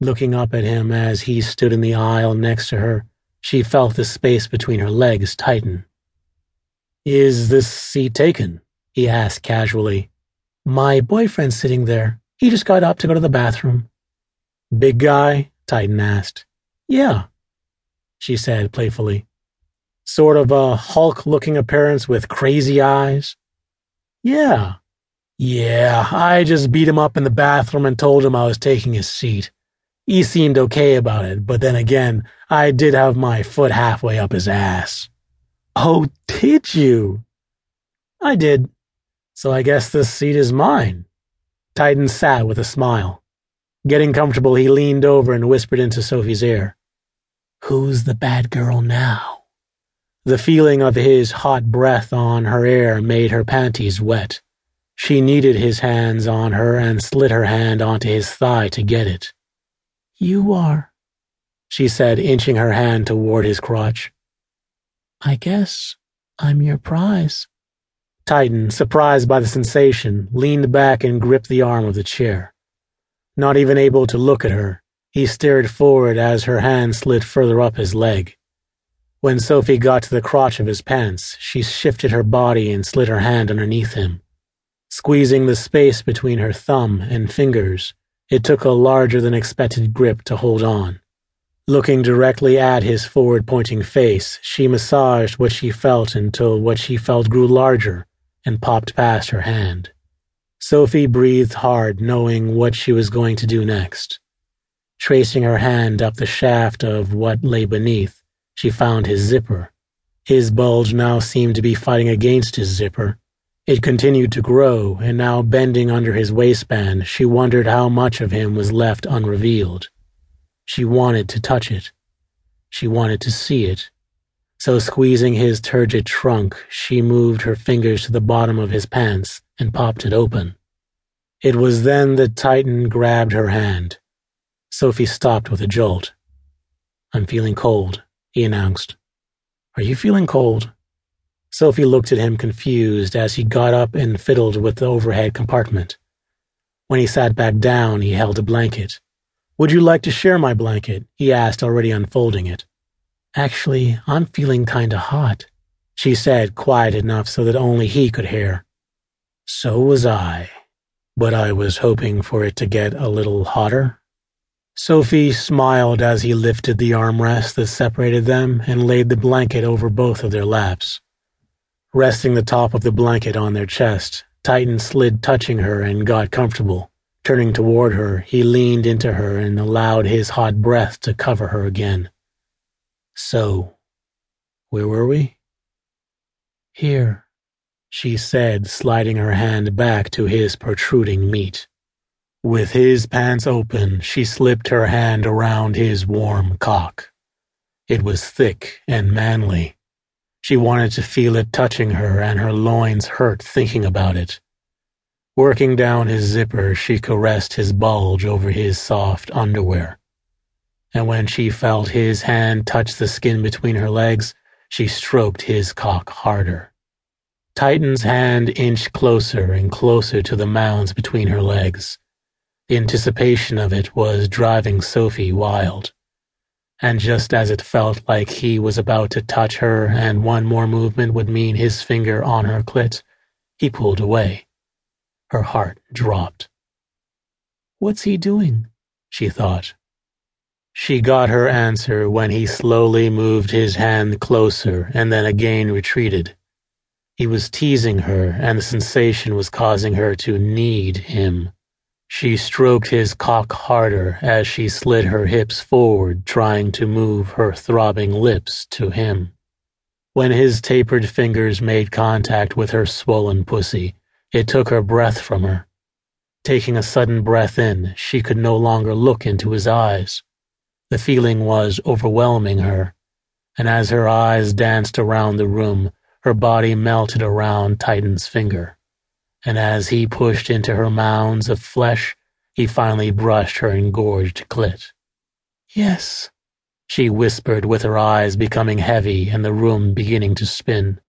Looking up at him as he stood in the aisle next to her, she felt the space between her legs tighten. Is this seat taken? he asked casually. My boyfriend's sitting there. He just got up to go to the bathroom. Big guy? Titan asked. Yeah, she said playfully. Sort of a Hulk looking appearance with crazy eyes? Yeah. Yeah, I just beat him up in the bathroom and told him I was taking his seat. He seemed okay about it, but then again, I did have my foot halfway up his ass. Oh, did you? I did. So I guess this seat is mine. Titan sat with a smile. Getting comfortable, he leaned over and whispered into Sophie's ear. Who's the bad girl now? The feeling of his hot breath on her ear made her panties wet. She needed his hands on her and slid her hand onto his thigh to get it. You are, she said, inching her hand toward his crotch. I guess I'm your prize. Titan, surprised by the sensation, leaned back and gripped the arm of the chair. Not even able to look at her, he stared forward as her hand slid further up his leg. When Sophie got to the crotch of his pants, she shifted her body and slid her hand underneath him. Squeezing the space between her thumb and fingers, it took a larger than expected grip to hold on. Looking directly at his forward pointing face, she massaged what she felt until what she felt grew larger and popped past her hand. Sophie breathed hard, knowing what she was going to do next. Tracing her hand up the shaft of what lay beneath, she found his zipper. His bulge now seemed to be fighting against his zipper it continued to grow, and now bending under his waistband, she wondered how much of him was left unrevealed. She wanted to touch it. She wanted to see it. So, squeezing his turgid trunk, she moved her fingers to the bottom of his pants and popped it open. It was then that Titan grabbed her hand. Sophie stopped with a jolt. I'm feeling cold, he announced. Are you feeling cold? Sophie looked at him confused as he got up and fiddled with the overhead compartment. When he sat back down, he held a blanket. Would you like to share my blanket? he asked, already unfolding it. Actually, I'm feeling kinda hot, she said, quiet enough so that only he could hear. So was I, but I was hoping for it to get a little hotter. Sophie smiled as he lifted the armrest that separated them and laid the blanket over both of their laps. Resting the top of the blanket on their chest, Titan slid touching her and got comfortable. Turning toward her, he leaned into her and allowed his hot breath to cover her again. So, where were we? Here, she said, sliding her hand back to his protruding meat. With his pants open, she slipped her hand around his warm cock. It was thick and manly she wanted to feel it touching her, and her loins hurt thinking about it. Working down his zipper, she caressed his bulge over his soft underwear. And when she felt his hand touch the skin between her legs, she stroked his cock harder. Titan's hand inched closer and closer to the mounds between her legs. The anticipation of it was driving Sophie wild and just as it felt like he was about to touch her and one more movement would mean his finger on her clit, he pulled away. Her heart dropped. What's he doing? she thought. She got her answer when he slowly moved his hand closer and then again retreated. He was teasing her, and the sensation was causing her to need him. She stroked his cock harder as she slid her hips forward, trying to move her throbbing lips to him. When his tapered fingers made contact with her swollen pussy, it took her breath from her. Taking a sudden breath in, she could no longer look into his eyes. The feeling was overwhelming her, and as her eyes danced around the room, her body melted around Titan's finger and as he pushed into her mounds of flesh, he finally brushed her engorged clit. Yes, she whispered with her eyes becoming heavy and the room beginning to spin.